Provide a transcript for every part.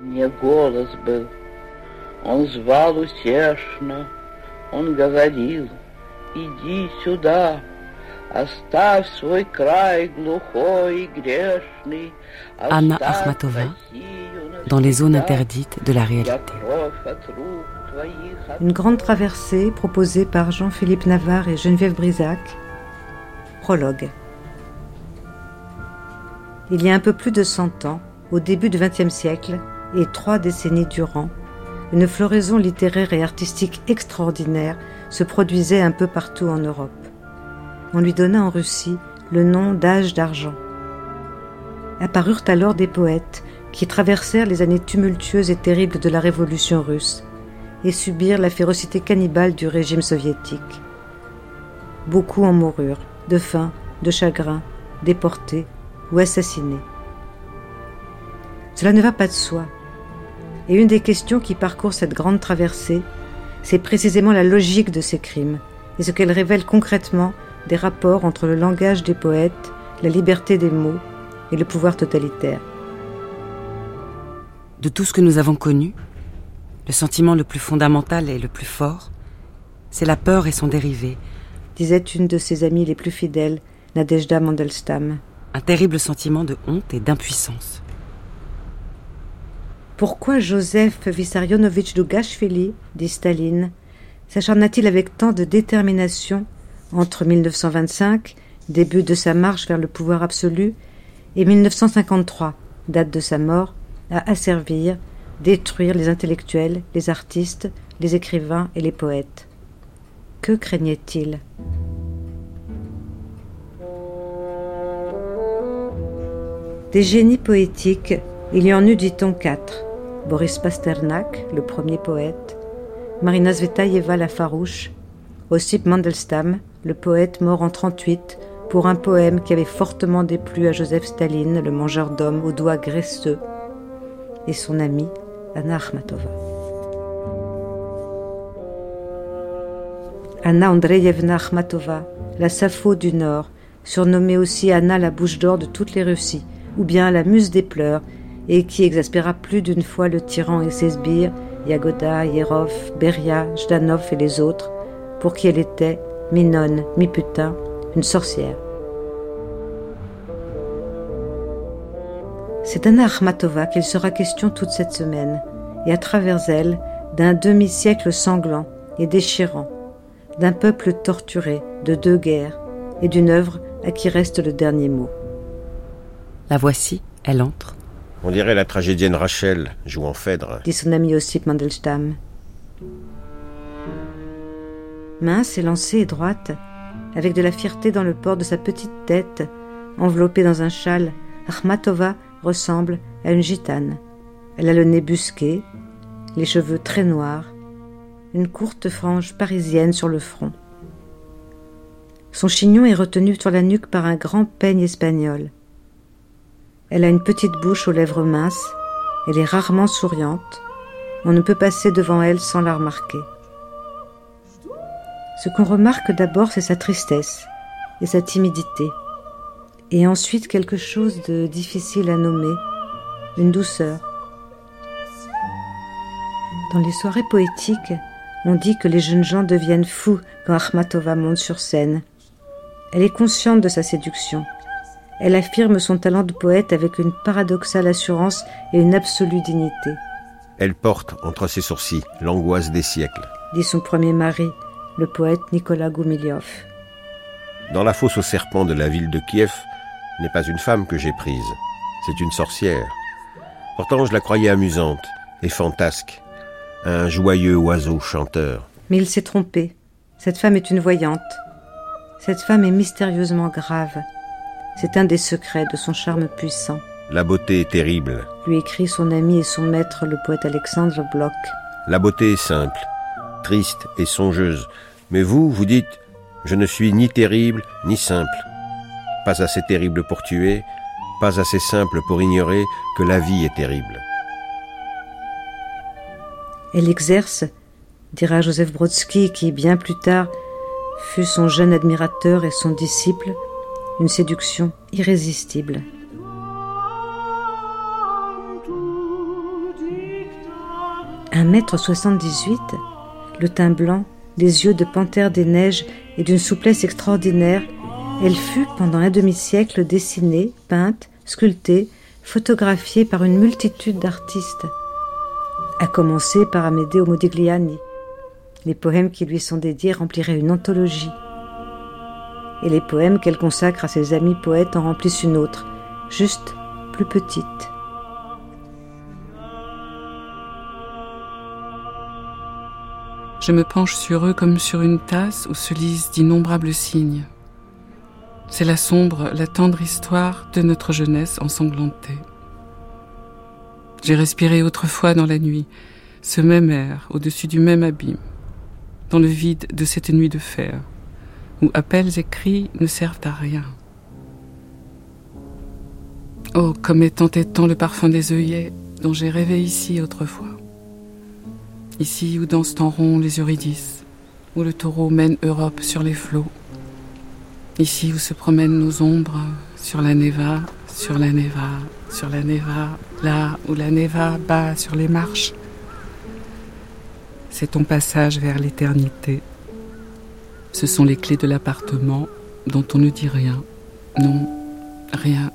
Не голос был, он звал утешно, он говорил, иди сюда, оставь свой край глухой и грешный, Anna Akhmatova, dans les zones interdites de la réalité. Une grande traversée proposée par Jean-Philippe Navarre et Geneviève Brisac. Prologue. Il y a un peu plus de 100 ans, au début du XXe siècle et trois décennies durant, une floraison littéraire et artistique extraordinaire se produisait un peu partout en Europe. On lui donna en Russie le nom d'âge d'argent. Apparurent alors des poètes qui traversèrent les années tumultueuses et terribles de la révolution russe et subirent la férocité cannibale du régime soviétique. Beaucoup en moururent, de faim, de chagrin, déportés ou assassinés. Cela ne va pas de soi. Et une des questions qui parcourt cette grande traversée, c'est précisément la logique de ces crimes et ce qu'elle révèle concrètement des rapports entre le langage des poètes, la liberté des mots et le pouvoir totalitaire. De tout ce que nous avons connu, le sentiment le plus fondamental et le plus fort, c'est la peur et son dérivé, disait une de ses amies les plus fidèles, Nadejda Mandelstam. Un terrible sentiment de honte et d'impuissance. Pourquoi Joseph Vissarionovitch Dougashvili, dit Staline, s'acharna-t-il avec tant de détermination entre 1925, début de sa marche vers le pouvoir absolu, et 1953, date de sa mort, à asservir, détruire les intellectuels, les artistes, les écrivains et les poètes? Que craignait-il? Des génies poétiques, il y en eut, dit-on, quatre. Boris Pasternak, le premier poète, Marina Zvetaeva la farouche, Ossip Mandelstam, le poète mort en 38 pour un poème qui avait fortement déplu à Joseph Staline, le mangeur d'hommes aux doigts graisseux, et son amie Anna Akhmatova. Anna Andreevna Akhmatova, la Sappho du Nord, surnommée aussi Anna la bouche d'or de toutes les Russies, ou bien la muse des pleurs, et qui exaspéra plus d'une fois le tyran et ses sbires, Yagoda, Yerov, Beria, Jdanov et les autres, pour qui elle était, mi-nonne, mi-putain, une sorcière. C'est d'Anna Akhmatova qu'il sera question toute cette semaine, et à travers elle, d'un demi-siècle sanglant et déchirant, d'un peuple torturé de deux guerres, et d'une œuvre à qui reste le dernier mot. La voici, elle entre. On dirait la tragédienne Rachel jouant Phèdre. Dit son ami Ossip Mandelstam. Mince, élancée et droite, avec de la fierté dans le port de sa petite tête, enveloppée dans un châle, Akhmatova ressemble à une gitane. Elle a le nez busqué, les cheveux très noirs, une courte frange parisienne sur le front. Son chignon est retenu sur la nuque par un grand peigne espagnol. Elle a une petite bouche aux lèvres minces, elle est rarement souriante, on ne peut passer devant elle sans la remarquer. Ce qu'on remarque d'abord, c'est sa tristesse et sa timidité, et ensuite quelque chose de difficile à nommer, une douceur. Dans les soirées poétiques, on dit que les jeunes gens deviennent fous quand Akhmatova monte sur scène. Elle est consciente de sa séduction. Elle affirme son talent de poète avec une paradoxale assurance et une absolue dignité. Elle porte entre ses sourcils l'angoisse des siècles, dit son premier mari, le poète Nicolas Goumiliov. Dans la fosse aux serpents de la ville de Kiev n'est pas une femme que j'ai prise, c'est une sorcière. Pourtant je la croyais amusante et fantasque, un joyeux oiseau chanteur. Mais il s'est trompé. Cette femme est une voyante. Cette femme est mystérieusement grave. C'est un des secrets de son charme puissant. La beauté est terrible, lui écrit son ami et son maître, le poète Alexandre Bloch. La beauté est simple, triste et songeuse. Mais vous, vous dites, je ne suis ni terrible ni simple. Pas assez terrible pour tuer, pas assez simple pour ignorer que la vie est terrible. Elle exerce, dira Joseph Brodsky, qui bien plus tard fut son jeune admirateur et son disciple, une séduction irrésistible. Un mètre soixante-dix-huit, le teint blanc, les yeux de panthère des neiges et d'une souplesse extraordinaire, elle fut pendant un demi-siècle dessinée, peinte, sculptée, photographiée par une multitude d'artistes, à commencer par Amedeo Modigliani. Les poèmes qui lui sont dédiés rempliraient une anthologie. Et les poèmes qu'elle consacre à ses amis poètes en remplissent une autre, juste plus petite. Je me penche sur eux comme sur une tasse où se lisent d'innombrables signes. C'est la sombre, la tendre histoire de notre jeunesse ensanglantée. J'ai respiré autrefois dans la nuit ce même air au-dessus du même abîme, dans le vide de cette nuit de fer, où appels et cris ne servent à rien. Oh, comme est entêtant le parfum des œillets dont j'ai rêvé ici autrefois. Ici où dansent en rond les Eurydices, où le taureau mène Europe sur les flots. Ici où se promènent nos ombres sur la Neva, sur la Neva, sur la Neva, là où la Neva bat sur les marches. C'est ton passage vers l'éternité. Ce sont les clés de l'appartement dont on ne dit rien. Non, rien.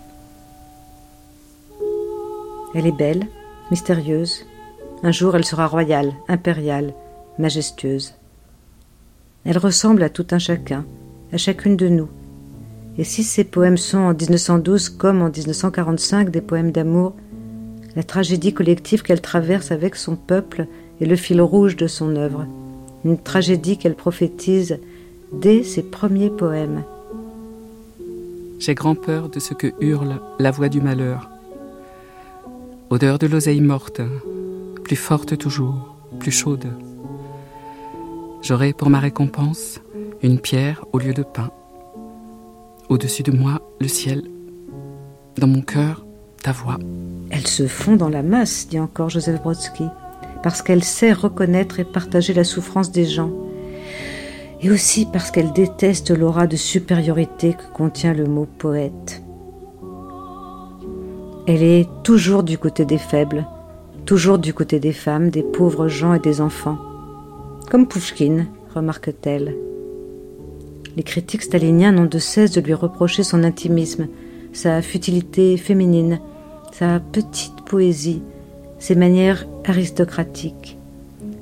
Elle est belle, mystérieuse, un jour, elle sera royale, impériale, majestueuse. Elle ressemble à tout un chacun, à chacune de nous. Et si ces poèmes sont en 1912 comme en 1945 des poèmes d'amour, la tragédie collective qu'elle traverse avec son peuple est le fil rouge de son œuvre, une tragédie qu'elle prophétise dès ses premiers poèmes. J'ai grand peur de ce que hurle la voix du malheur. Odeur de l'oseille morte, plus forte toujours, plus chaude. J'aurai pour ma récompense une pierre au lieu de pain. Au-dessus de moi, le ciel. Dans mon cœur, ta voix. Elle se fond dans la masse, dit encore Joseph Brodsky, parce qu'elle sait reconnaître et partager la souffrance des gens. Et aussi parce qu'elle déteste l'aura de supériorité que contient le mot poète. Elle est toujours du côté des faibles, toujours du côté des femmes, des pauvres gens et des enfants. Comme Pouchkine, remarque-t-elle. Les critiques staliniens n'ont de cesse de lui reprocher son intimisme, sa futilité féminine, sa petite poésie, ses manières aristocratiques.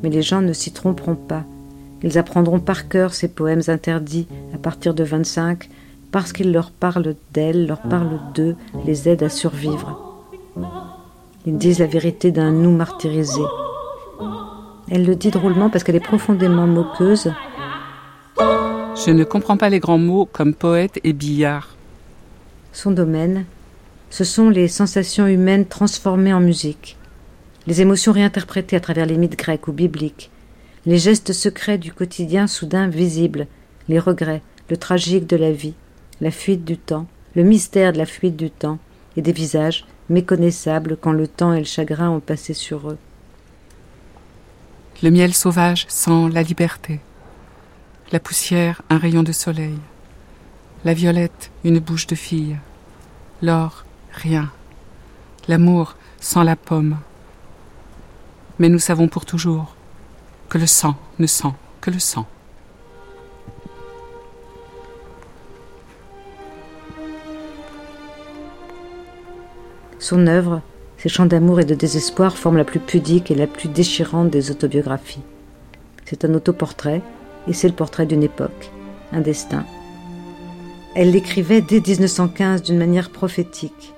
Mais les gens ne s'y tromperont pas. Ils apprendront par cœur ces poèmes interdits à partir de 25 parce qu'ils leur parlent d'elle, leur parlent d'eux, les aident à survivre. Ils disent la vérité d'un nous martyrisé. Elle le dit drôlement parce qu'elle est profondément moqueuse. Je ne comprends pas les grands mots comme poète et billard. Son domaine, ce sont les sensations humaines transformées en musique, les émotions réinterprétées à travers les mythes grecs ou bibliques, les gestes secrets du quotidien soudain visibles, les regrets, le tragique de la vie, la fuite du temps, le mystère de la fuite du temps, et des visages méconnaissables quand le temps et le chagrin ont passé sur eux. Le miel sauvage sent la liberté, la poussière un rayon de soleil, la violette une bouche de fille, l'or rien, l'amour sent la pomme. Mais nous savons pour toujours que le sang ne sent que le sang. Son œuvre, ses chants d'amour et de désespoir forment la plus pudique et la plus déchirante des autobiographies. C'est un autoportrait, et c'est le portrait d'une époque, un destin. Elle l'écrivait dès 1915 d'une manière prophétique.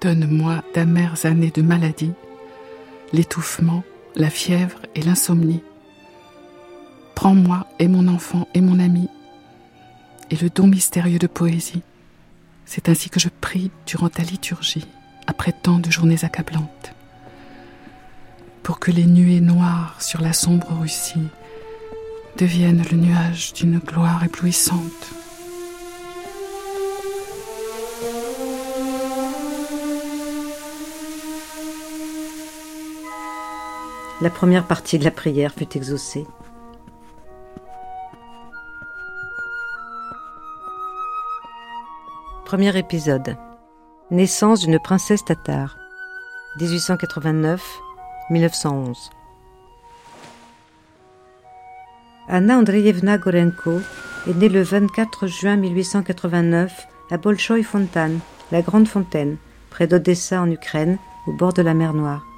Donne-moi d'amères années de maladie, l'étouffement, la fièvre et l'insomnie. Prends-moi et mon enfant et mon ami, et le don mystérieux de poésie. C'est ainsi que je prie durant ta liturgie, après tant de journées accablantes, pour que les nuées noires sur la sombre Russie deviennent le nuage d'une gloire éblouissante. La première partie de la prière fut exaucée. Premier épisode. Naissance d'une princesse tatare. 1889. 1911. Anna Andreevna Gorenko est née le 24 juin 1889 à Bolchoï Fontan, la Grande Fontaine, près d'Odessa en Ukraine, au bord de la mer Noire.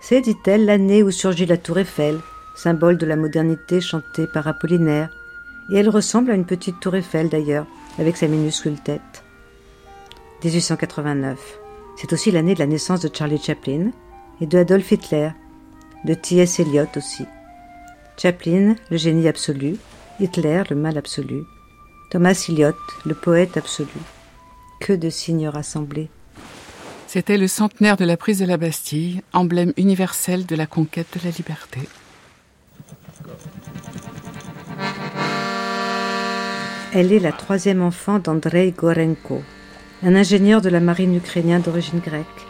C'est, dit-elle, l'année où surgit la tour Eiffel, symbole de la modernité chantée par Apollinaire, et elle ressemble à une petite tour Eiffel d'ailleurs, avec sa minuscule tête. 1889. C'est aussi l'année de la naissance de Charlie Chaplin et de Adolf Hitler, de T.S. Eliot aussi. Chaplin, le génie absolu, Hitler, le mal absolu, Thomas Eliot, le poète absolu. Que de signes rassemblés. C'était le centenaire de la prise de la Bastille, emblème universel de la conquête de la liberté. Elle est la troisième enfant d'Andrei Gorenko, un ingénieur de la marine ukrainienne d'origine grecque,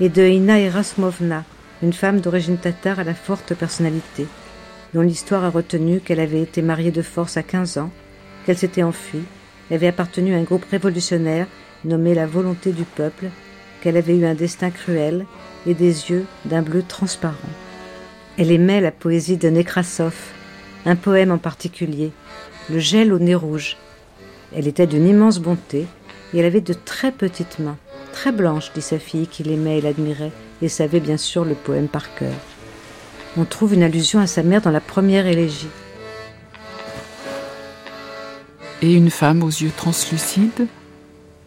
et de Ina Erasmovna, une femme d'origine tatare à la forte personnalité, dont l'histoire a retenu qu'elle avait été mariée de force à 15 ans, qu'elle s'était enfuie, avait appartenu à un groupe révolutionnaire nommé la Volonté du Peuple qu'elle avait eu un destin cruel et des yeux d'un bleu transparent. Elle aimait la poésie de Nekrasov, un poème en particulier, Le gel au nez rouge. Elle était d'une immense bonté et elle avait de très petites mains, très blanches, dit sa fille qui l'aimait et l'admirait et savait bien sûr le poème par cœur. On trouve une allusion à sa mère dans la première élégie. Et une femme aux yeux translucides,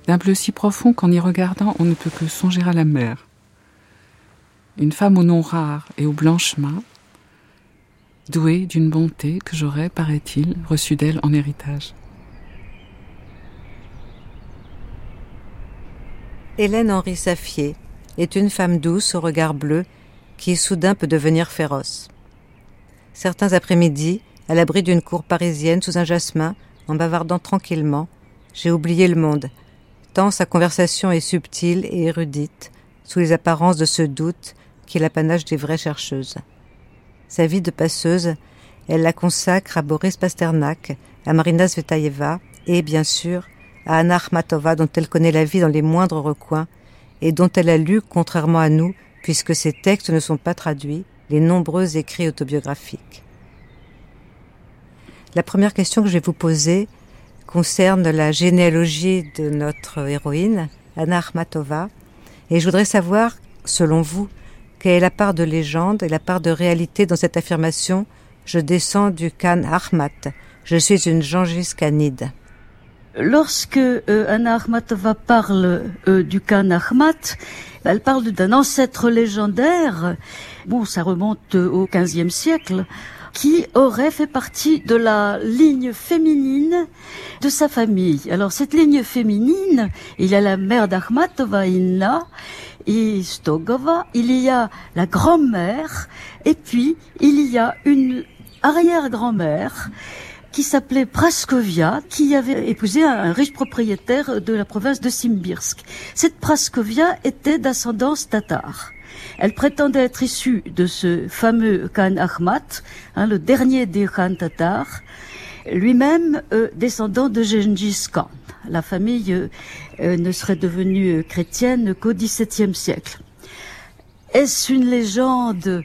d'un bleu si profond qu'en y regardant on ne peut que songer à la mer. Une femme au nom rare et aux blanches mains, douée d'une bonté que j'aurais, paraît-il, reçue d'elle en héritage. Hélène Henri Saffier est une femme douce au regard bleu qui soudain peut devenir féroce. Certains après-midi, à l'abri d'une cour parisienne sous un jasmin, en bavardant tranquillement, j'ai oublié le monde, sa conversation est subtile et érudite, sous les apparences de ce doute qui est l'apanage des vraies chercheuses. Sa vie de passeuse, elle la consacre à Boris Pasternak, à Marina Svetaeva et, bien sûr, à Anna Akhmatova dont elle connaît la vie dans les moindres recoins et dont elle a lu, contrairement à nous, puisque ses textes ne sont pas traduits, les nombreux écrits autobiographiques. La première question que je vais vous poser concerne la généalogie de notre héroïne, Anna Akhmatova. Et je voudrais savoir, selon vous, quelle est la part de légende et la part de réalité dans cette affirmation Je descends du Khan Ahmat, je suis une Gengis. Lorsque euh, Anna Akhmatova parle euh, du Khan Ahmat, elle parle d'un ancêtre légendaire. Bon, ça remonte au XVe siècle qui aurait fait partie de la ligne féminine de sa famille. Alors cette ligne féminine, il y a la mère d'Akhmatova Inna et Stogova, il y a la grand-mère et puis il y a une arrière-grand-mère qui s'appelait Praskovia, qui avait épousé un riche propriétaire de la province de Simbirsk. Cette Praskovia était d'ascendance tatar. Elle prétendait être issue de ce fameux Khan Ahmat, hein, le dernier des Khan tatars, lui-même euh, descendant de Gengis Khan. La famille euh, euh, ne serait devenue chrétienne qu'au XVIIe siècle. Est-ce une légende?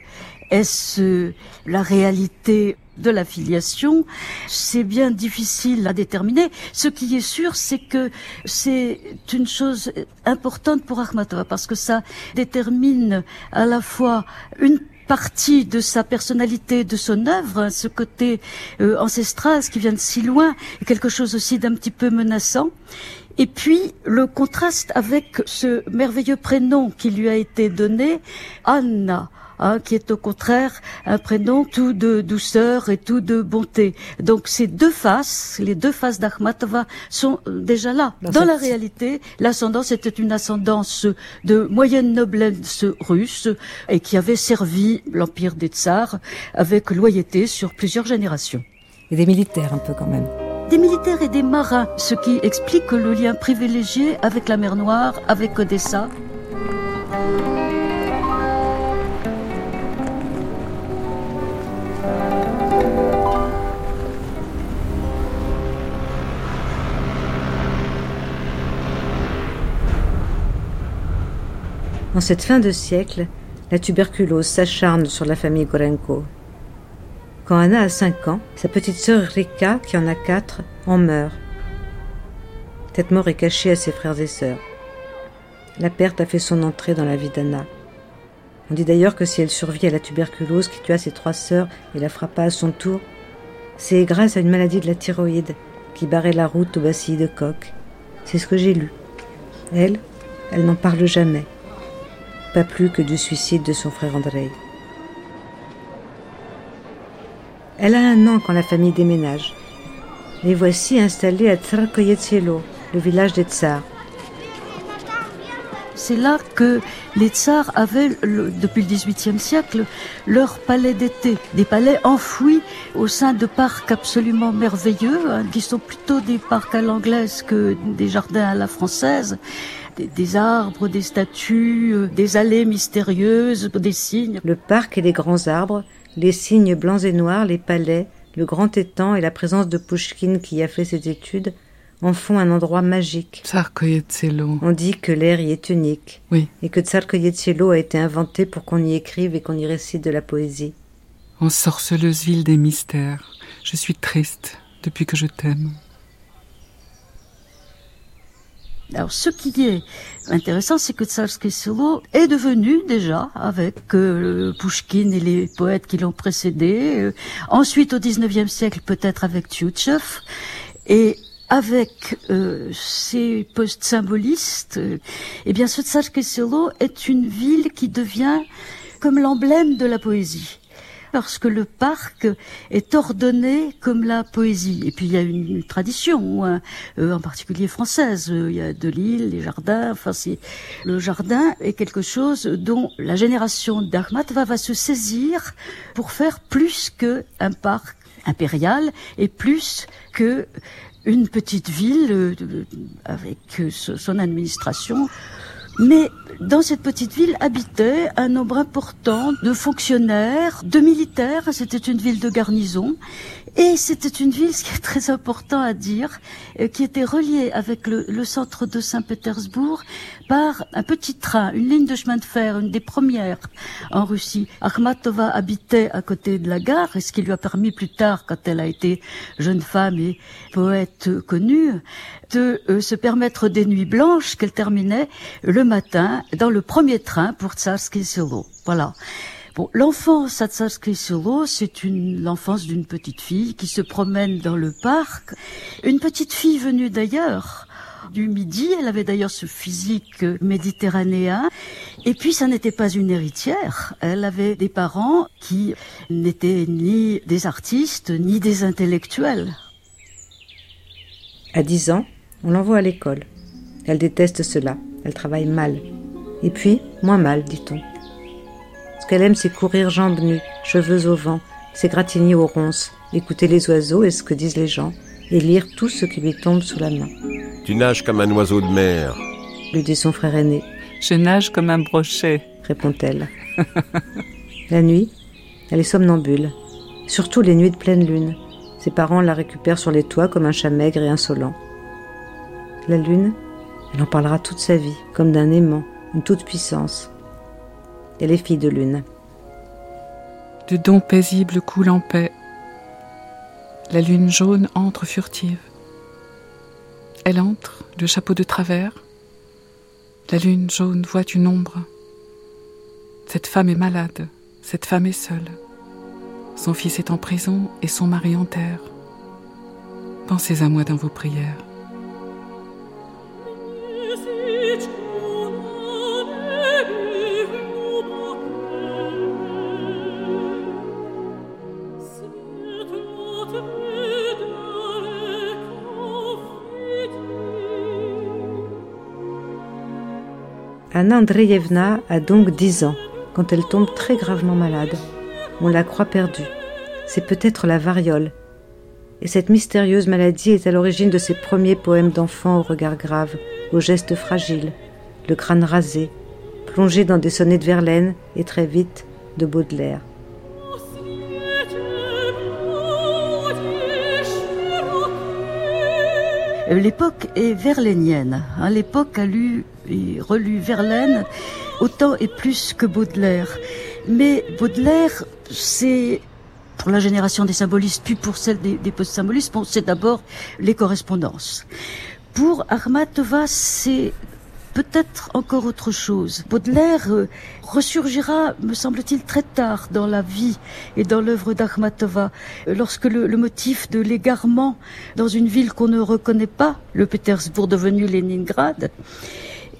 Est-ce la réalité? De la filiation, c'est bien difficile à déterminer. Ce qui est sûr, c'est que c'est une chose importante pour Akhmatova parce que ça détermine à la fois une partie de sa personnalité, de son œuvre, ce côté euh, ancestral, ce qui vient de si loin, quelque chose aussi d'un petit peu menaçant. Et puis le contraste avec ce merveilleux prénom qui lui a été donné, Anna. Hein, qui est au contraire un prénom tout de douceur et tout de bonté. Donc ces deux faces, les deux faces d'Akhmatova sont déjà là. Dans la réalité, l'ascendance était une ascendance de moyenne noblesse russe et qui avait servi l'empire des tsars avec loyauté sur plusieurs générations. Et des militaires un peu quand même des militaires et des marins, ce qui explique le lien privilégié avec la mer Noire, avec Odessa. En cette fin de siècle, La tuberculose s'acharne sur la famille Gorenko. Quand Anna a 5 ans, sa petite sœur Rika, qui en a 4, en meurt. Cette mort est cachée à ses frères et sœurs. La perte a fait son entrée dans la vie d'Anna. On dit d'ailleurs que si elle survit à la tuberculose qui tua ses trois sœurs et la frappa à son tour, c'est grâce à une maladie de la thyroïde qui barrait la route au bacilli de coq. C'est ce que j'ai lu. Elle, elle n'en parle jamais. Pas plus que du suicide de son frère Andrei. Elle a un an quand la famille déménage. Les voici installés à Tsarkoyetsielo, le village des Tsars. C'est là que les tsars avaient, depuis le XVIIIe siècle, leur palais d'été, des palais enfouis au sein de parcs absolument merveilleux, hein, qui sont plutôt des parcs à l'anglaise que des jardins à la française. Des, des, arbres, des statues, euh, des allées mystérieuses, des signes. Le parc et les grands arbres, les signes blancs et noirs, les palais, le grand étang et la présence de Pouchkine qui y a fait ses études en font un endroit magique. On dit que l'air y est unique. Oui. Et que Tsarkoyetsielo a été inventé pour qu'on y écrive et qu'on y récite de la poésie. En sorceleuse ville des mystères, je suis triste depuis que je t'aime. Alors, ce qui est intéressant, c'est que Tsarsky Selo est devenu déjà, avec euh, Pushkin et les poètes qui l'ont précédé, euh, ensuite au XIXe siècle peut-être avec Tchouchev, et avec euh, ces post-symbolistes, euh, eh bien, ce Tsarsky Selo est une ville qui devient comme l'emblème de la poésie parce que le parc est ordonné comme la poésie. Et puis il y a une, tradition, hein, euh, en particulier française. Il y a de l'île, les jardins. Enfin, le jardin est quelque chose dont la génération d'Ahmad va, se saisir pour faire plus que un parc impérial et plus que une petite ville euh, avec euh, son administration mais dans cette petite ville habitait un nombre important de fonctionnaires, de militaires. C'était une ville de garnison. Et c'était une ville, ce qui est très important à dire, euh, qui était reliée avec le, le centre de Saint-Pétersbourg par un petit train, une ligne de chemin de fer, une des premières en Russie. Akhmatova habitait à côté de la gare, et ce qui lui a permis plus tard, quand elle a été jeune femme et poète connue, de euh, se permettre des nuits blanches qu'elle terminait le matin dans le premier train pour Tsarsky Selo. Voilà. Bon, l'enfance à Tsarsky Selo, c'est une l'enfance d'une petite fille qui se promène dans le parc. Une petite fille venue d'ailleurs du Midi. Elle avait d'ailleurs ce physique méditerranéen. Et puis, ça n'était pas une héritière. Elle avait des parents qui n'étaient ni des artistes, ni des intellectuels. À 10 ans, on l'envoie à l'école. Elle déteste cela. Elle travaille mal. Et puis, moins mal, dit-on. Ce qu'elle aime, c'est courir jambes nues, cheveux au vent, s'égratigner aux ronces, écouter les oiseaux et ce que disent les gens, et lire tout ce qui lui tombe sous la main. Tu nages comme un oiseau de mer, lui dit son frère aîné. Je nage comme un brochet, répond-elle. la nuit, elle est somnambule, surtout les nuits de pleine lune. Ses parents la récupèrent sur les toits comme un chat maigre et insolent. La lune, elle en parlera toute sa vie, comme d'un aimant, une toute-puissance. Elle est fille de lune. De dons paisibles coule en paix. La lune jaune entre furtive. Elle entre, le chapeau de travers. La lune jaune voit une ombre. Cette femme est malade, cette femme est seule. Son fils est en prison et son mari en terre. Pensez à moi dans vos prières. Anna Andreevna a donc 10 ans quand elle tombe très gravement malade. On la croit perdue. C'est peut-être la variole. Et cette mystérieuse maladie est à l'origine de ses premiers poèmes d'enfants au regard grave, aux gestes fragiles, le crâne rasé, plongé dans des sonnets de Verlaine et très vite de Baudelaire. L'époque est verlainienne. L'époque a lu et relu Verlaine autant et plus que Baudelaire. Mais Baudelaire, c'est pour la génération des symbolistes, puis pour celle des, post-symbolistes, c'est d'abord les correspondances. Pour Armatova, c'est peut-être encore autre chose. Baudelaire euh, ressurgira, me semble-t-il, très tard dans la vie et dans l'œuvre d'Akhmatova, euh, lorsque le, le, motif de l'égarement dans une ville qu'on ne reconnaît pas, le Pétersbourg devenu Leningrad,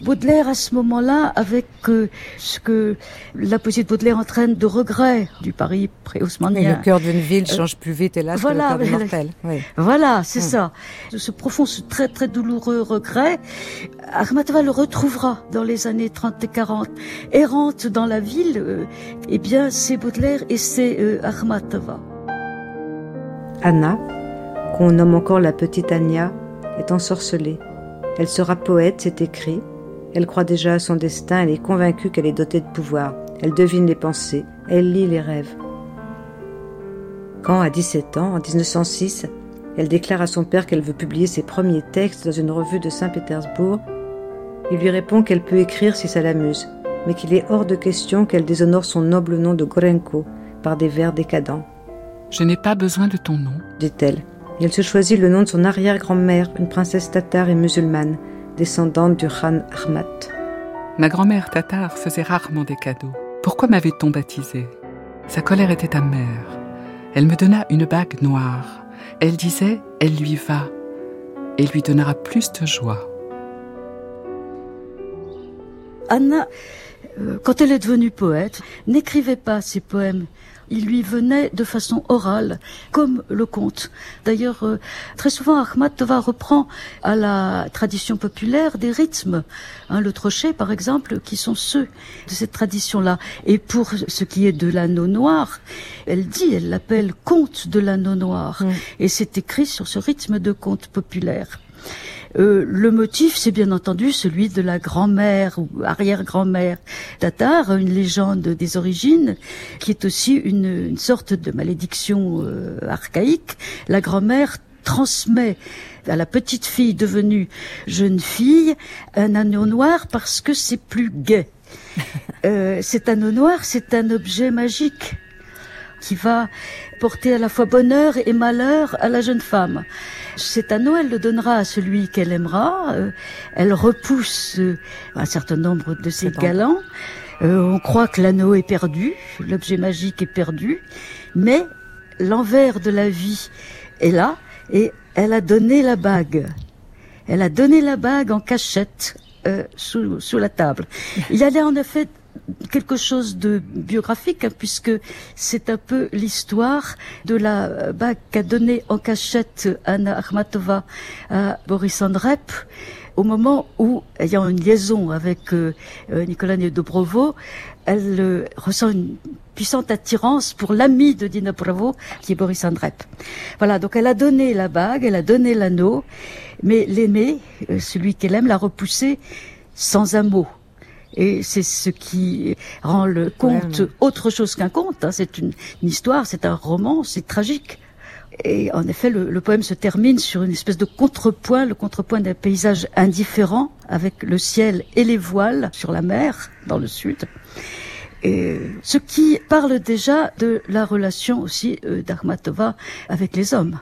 Baudelaire, à ce moment-là, avec euh, ce que la poésie de Baudelaire entraîne de regret du Paris pré-haussmannien. Le cœur d'une ville euh, change plus vite, hélas, voilà, que le cœur mortel. Oui. Voilà, c'est hmm. ça. Ce profond, ce très très douloureux regret, Akhmatova le retrouvera dans les années 30 et 40. Errante dans la ville, euh, eh bien, c'est Baudelaire et c'est euh, Anna, qu'on nomme encore la petite Anya, est ensorcelée. Elle sera poète, c'est écrit, elle croit déjà à son destin, elle est convaincue qu'elle est dotée de pouvoir. Elle devine les pensées, elle lit les rêves. Quand, à 17 ans, en 1906, elle déclare à son père qu'elle veut publier ses premiers textes dans une revue de Saint-Pétersbourg, il lui répond qu'elle peut écrire si ça l'amuse, mais qu'il est hors de question qu'elle déshonore son noble nom de Gorenko par des vers décadents. Je n'ai pas besoin de ton nom, dit-elle. Et elle se choisit le nom de son arrière-grand-mère, une princesse tatare et musulmane, descendante du Khan Ahmad. Ma grand-mère tatare faisait rarement des cadeaux. Pourquoi m'avait-on baptisé Sa colère était amère. Elle me donna une bague noire. Elle disait Elle lui va et lui donnera plus de joie. Anna, euh, quand elle est devenue poète, n'écrivait pas ses poèmes il lui venait de façon orale, comme le conte. D'ailleurs, euh, très souvent, Ahmad Tova reprend à la tradition populaire des rythmes. Hein, le trochet, par exemple, qui sont ceux de cette tradition-là. Et pour ce qui est de l'anneau noir, elle dit, elle l'appelle conte de l'anneau noir. Mm. Et c'est écrit sur ce rythme de conte populaire. Euh, le motif, c'est bien entendu celui de la grand-mère ou arrière-grand-mère tatar, une légende des origines, qui est aussi une, sorte de malédiction euh, archaïque. La grand-mère transmet à la petite fille devenue jeune fille un anneau noir parce que c'est plus gai. Euh, cet anneau noir, c'est un objet magique qui va porter à la fois bonheur et malheur à la jeune femme. Cet anneau, elle le donnera à celui qu'elle aimera. Euh, elle repousse euh, un certain nombre de ses galants. Euh, on croit que l'anneau est perdu, l'objet magique est perdu, mais l'envers de la vie est là et elle a donné la bague. Elle a donné la bague en cachette sous, sous la table. Il y a en effet quelque chose de biographique, hein, puisque c'est un peu l'histoire de la bague qu'a donnée en cachette Anna Akhmatova à Boris Andrep au moment où, ayant une liaison avec euh, euh Nicolas Dobrovo, elle euh, ressent une puissante attirance pour l'ami de Dina Bravo, qui est Boris Andrep. Voilà, donc elle a donné la bague, elle a donné l'anneau, mais l'aimé, celui qu'elle aime, l'a repoussé sans un mot. Et c'est ce qui rend le conte autre chose qu'un conte. Hein. C'est une, histoire, c'est un roman, c'est tragique. Et en effet, le, poème se termine sur une espèce de contrepoint, le contrepoint d'un paysage indifférent, avec le ciel et les voiles sur la mer, dans le sud. Et ce qui parle déjà de la relation aussi euh, d'Armatova avec les hommes.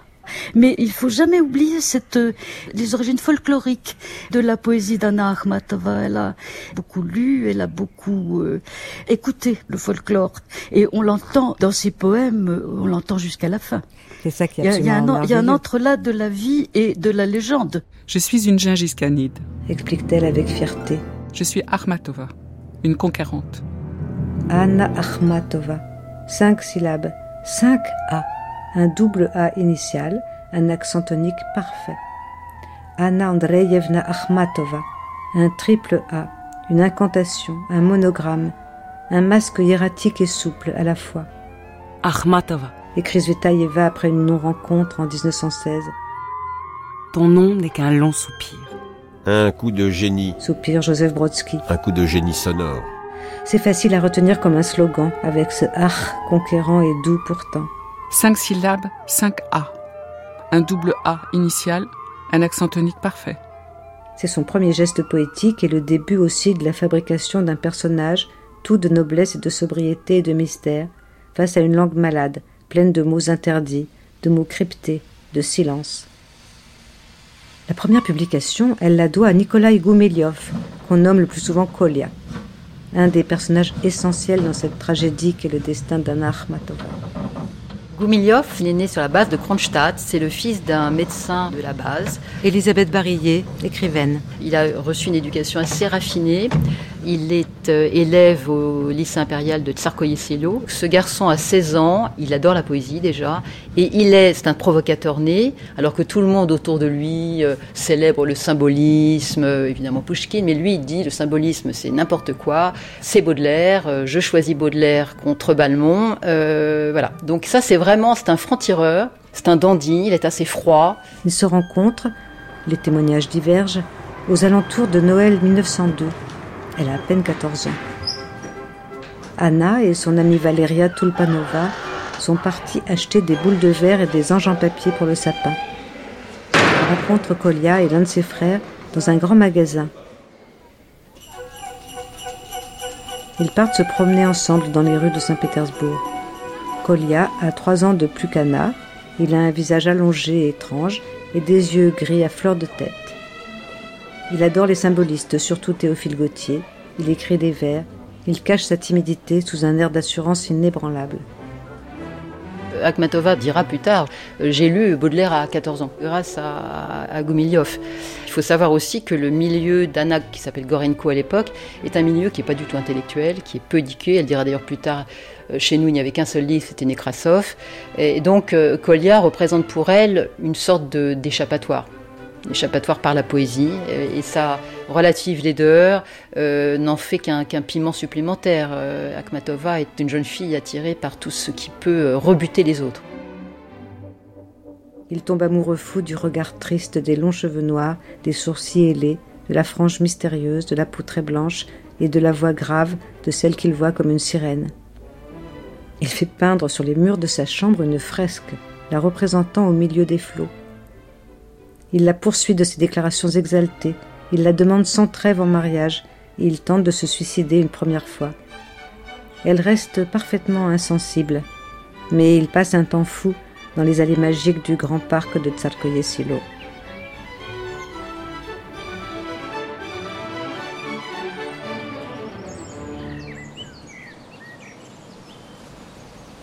Mais il faut jamais oublier cette, euh, les origines folkloriques de la poésie d'Anna Akhmatova. Elle a beaucoup lu, elle a beaucoup euh, écouté le folklore. Et on l'entend dans ses poèmes, on l'entend jusqu'à la fin. C'est ça qui est Il y a, un, il y a un entrelac de la vie et de la légende. Je suis une Gengis Khanide. Explique-t-elle avec fierté. Je suis Akhmatova, une conquérante. Anna Akhmatova. Cinq syllabes. Cinq A un double A initial, un accent tonique parfait. Anna Andreyevna Akhmatova, un triple A, une incantation, un monogramme, un masque hiératique et souple à la fois. Akhmatova, écrit Zvetaeva après une non-rencontre en 1916. Ton nom n'est qu'un long soupir. Un coup de génie. Soupir Joseph Brodsky. Un coup de génie sonore. C'est facile à retenir comme un slogan, avec ce ach conquérant et doux pourtant. Cinq syllabes, cinq A. Un double A initial, un accent tonique parfait. C'est son premier geste poétique et le début aussi de la fabrication d'un personnage, tout de noblesse et de sobriété et de mystère, face à une langue malade, pleine de mots interdits, de mots cryptés, de silence. La première publication, elle la doit à Nikolai Goumeliov, qu'on nomme le plus souvent Kolia, un des personnages essentiels dans cette tragédie qu'est le destin d'Anna Akhmatova. Goumiliov, il est né sur la base de Kronstadt. C'est le fils d'un médecin de la base. Elisabeth Barillet, écrivaine. Il a reçu une éducation assez raffinée. Il est euh, élève au lycée impérial de Tsarkoye-Selo. Ce garçon a 16 ans, il adore la poésie déjà, et il est, c'est un provocateur né, alors que tout le monde autour de lui euh, célèbre le symbolisme, euh, évidemment Pushkin, mais lui il dit le symbolisme c'est n'importe quoi, c'est Baudelaire, je choisis Baudelaire contre Balmont, voilà. Donc ça c'est vraiment, c'est un franc-tireur, c'est un dandy, il est assez froid. Ils se rencontrent, les témoignages divergent, aux alentours de Noël 1902. Elle a à peine 14 ans. Anna et son amie Valeria Tulpanova sont partis acheter des boules de verre et des anges en papier pour le sapin. Elle rencontre Kolia et l'un de ses frères dans un grand magasin. Ils partent se promener ensemble dans les rues de Saint-Pétersbourg. Kolia a trois ans de plus qu'Anna. Il a un visage allongé et étrange et des yeux gris à fleur de tête. Il adore les symbolistes, surtout Théophile Gautier. Il écrit des vers. Il cache sa timidité sous un air d'assurance inébranlable. Akhmatova dira plus tard J'ai lu Baudelaire à 14 ans, grâce à, à. Il faut savoir aussi que le milieu d'Anna, qui s'appelle Gorenko à l'époque, est un milieu qui n'est pas du tout intellectuel, qui est peu éduqué. Elle dira d'ailleurs plus tard euh, Chez nous, il n'y avait qu'un seul livre, c'était Nekrasov. Et donc, euh, Kolia représente pour elle une sorte d'échappatoire échappatoire par la poésie, euh, et sa relative laideur euh, n'en fait qu'un piment supplémentaire. Euh, Akhmatova est une jeune fille attirée par tout ce qui peut rebuter les autres. Il tombe amoureux fou du regard triste des longs cheveux noirs, des sourcils ailés, de la frange mystérieuse, de la peau très blanche et de la voix grave de celle qu'il voit comme une sirène. Il fait peindre sur les murs de sa chambre une fresque, la représentant au milieu des flots. Il la poursuit de ses déclarations exaltées, il la demande sans trêve en mariage, et il tente de se suicider une première fois. Elle reste parfaitement insensible, mais il passe un temps fou dans les allées magiques du grand parc de Tsarkoye Silo.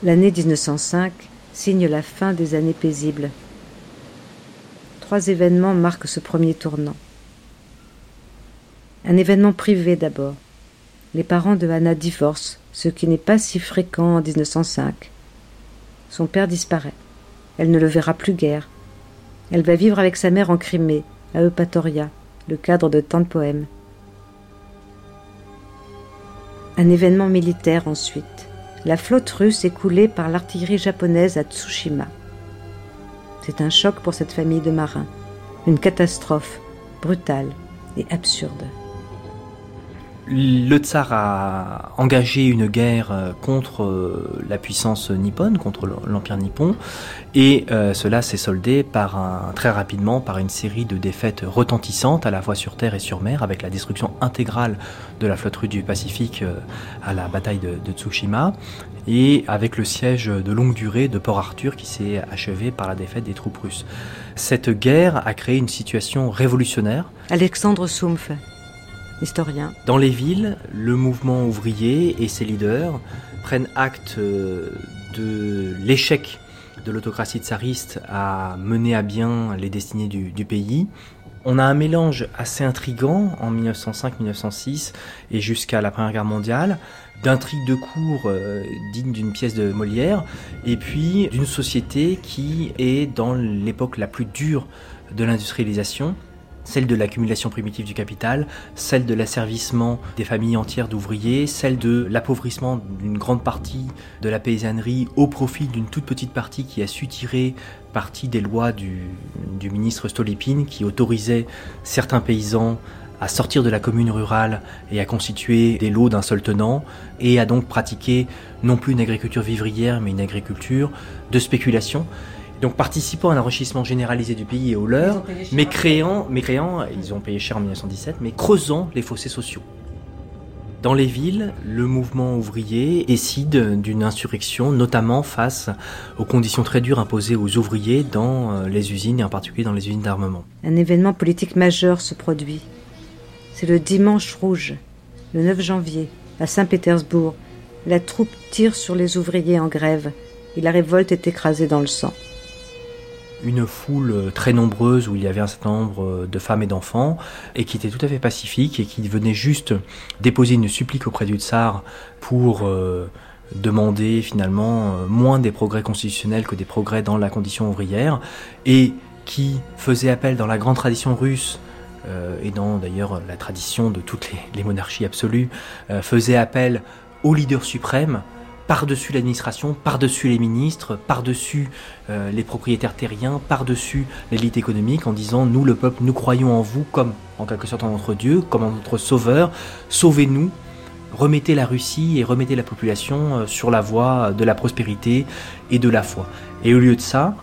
L'année 1905 signe la fin des années paisibles trois événements marquent ce premier tournant. Un événement privé d'abord. Les parents de Anna divorcent, ce qui n'est pas si fréquent en 1905. Son père disparaît. Elle ne le verra plus guère. Elle va vivre avec sa mère en Crimée, à Eupatoria, le cadre de tant de poèmes. Un événement militaire ensuite. La flotte russe est coulée par l'artillerie japonaise à Tsushima. C'est un choc pour cette famille de marins, une catastrophe brutale et absurde. Le tsar a engagé une guerre euh, contre euh, la puissance nippone, contre l'empire nippon, et euh, cela s'est soldé très rapidement par une série de défaites retentissantes à la fois sur terre et sur mer, avec la destruction intégrale de la flotte russe du Pacifique à la bataille de, de Tsushima, et avec le siège de longue durée de Port Arthur qui s'est achevé par la défaite des troupes russes. Cette guerre a créé une situation révolutionnaire. Alexandre Soumpf, historien. Dans les villes, le mouvement ouvrier et ses leaders prennent acte euh, de l'échec de l'autocratie tsariste à mener à bien les destinées du, pays on a un mélange assez intrigant en 1905-1906 et jusqu'à la Première Guerre mondiale d'intrigues de cours euh, dignes d'une pièce de Molière et puis d'une société qui est dans l'époque la plus dure de l'industrialisation celle de l'accumulation primitive du capital, celle de l'asservissement des familles entières d'ouvriers, celle de l'appauvrissement d'une grande partie de la paysannerie au profit d'une toute petite partie qui a su tirer partie des lois du, ministre Stolypine qui autorisait certains paysans à sortir de la commune rurale et à constituer des lots d'un seul tenant, et à donc pratiquer non plus une agriculture vivrière, mais une agriculture de spéculation. Donc participant à l'enrichissement généralisé du pays et au leur, mais créant, mais créant, ils ont payé cher en 1917, mais creusant les fossés sociaux. Dans les villes, le mouvement ouvrier décide d'une insurrection, notamment face aux conditions très dures imposées aux ouvriers dans euh, les usines, et en particulier dans les usines d'armement. Un événement politique majeur se produit. C'est le dimanche rouge, le 9 janvier, à Saint-Pétersbourg. La troupe tire sur les ouvriers en grève et la révolte est écrasée dans le sang une foule très nombreuse où il y avait un certain nombre de femmes et d'enfants et qui était tout à fait pacifique et qui venait juste déposer une supplique auprès du tsar pour euh, demander finalement euh, moins des progrès constitutionnels que des progrès dans la condition ouvrière et qui faisait appel dans la grande tradition russe euh, et dans d'ailleurs la tradition de toutes les, monarchies absolues, faisait appel au leader suprême par-dessus l'administration, par-dessus les ministres, par-dessus euh, les propriétaires terriens, par-dessus l'élite économique, en disant nous le peuple, nous croyons en vous comme en quelque sorte en notre Dieu, comme en notre sauveur, sauvez-nous, remettez la Russie et remettez la population euh, sur la voie de la prospérité et de la foi. Et au lieu de ça,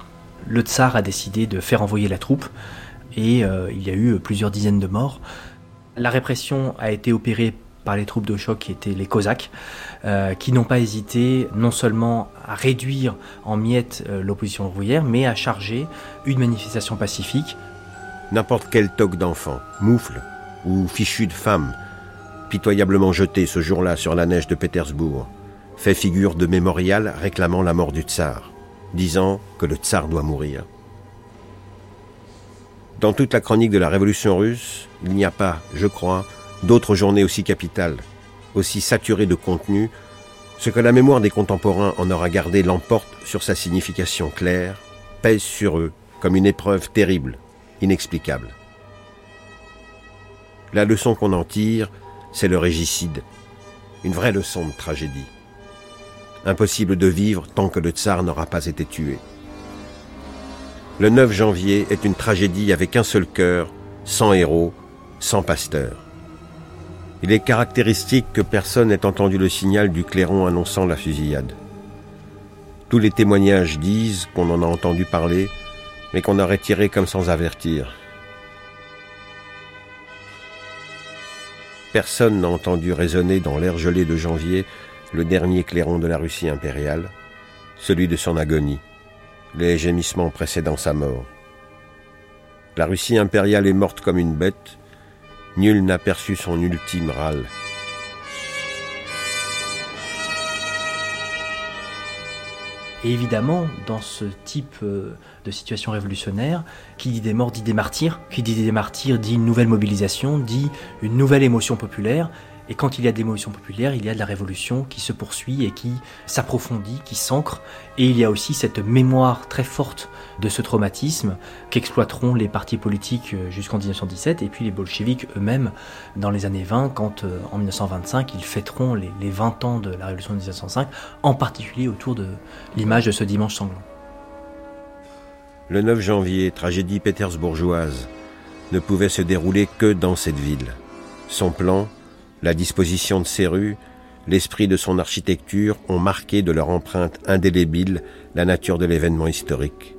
le tsar a décidé de faire envoyer la troupe et euh, il y a eu plusieurs dizaines de morts. La répression a été opérée par les troupes de choc qui étaient les Cosaques, euh, qui n'ont pas hésité non seulement à réduire en miettes euh, l'opposition ouvrière, mais à charger une manifestation pacifique. N'importe quel toque d'enfant, moufle ou fichu de femme, pitoyablement jeté ce jour-là sur la neige de Pétersbourg, fait figure de mémorial réclamant la mort du tsar, disant que le tsar doit mourir. Dans toute la chronique de la révolution russe, il n'y a pas, je crois, d'autres journées aussi capitales, aussi saturées de contenu, ce que la mémoire des contemporains en aura gardé l'emporte sur sa signification claire, pèse sur eux comme une épreuve terrible, inexplicable. La leçon qu'on en tire, c'est le régicide, une vraie leçon de tragédie. Impossible de vivre tant que le tsar n'aura pas été tué. Le 9 janvier est une tragédie avec un seul cœur, sans héros, sans pasteur. Il est caractéristique que personne n'ait entendu le signal du clairon annonçant la fusillade. Tous les témoignages disent qu'on en a entendu parler, mais qu'on a retiré comme sans avertir. Personne n'a entendu résonner dans l'air gelé de janvier le dernier clairon de la Russie impériale, celui de son agonie, les gémissements précédant sa mort. La Russie impériale est morte comme une bête, Nul n'a perçu son ultime râle. Et évidemment, dans ce type euh, de situation révolutionnaire, qui dit des morts dit des martyrs, qui dit des martyrs dit une nouvelle mobilisation, dit une nouvelle émotion populaire, et quand il y a des émotions populaires, il y a de la révolution qui se poursuit et qui s'approfondit, qui s'ancre. Et il y a aussi cette mémoire très forte de ce traumatisme qu'exploiteront les partis politiques euh, jusqu'en 1917 et puis les bolcheviks eux-mêmes dans les années 20 quand euh, en 1925 ils fêteront les, 20 ans de la révolution de 1905, en particulier autour de l'image de ce dimanche sanglant. Le 9 janvier, tragédie pétersbourgeoise, ne pouvait se dérouler que dans cette ville. Son plan, la disposition de ses rues, l'esprit de son architecture ont marqué de leur empreinte indélébile la nature de l'événement historique.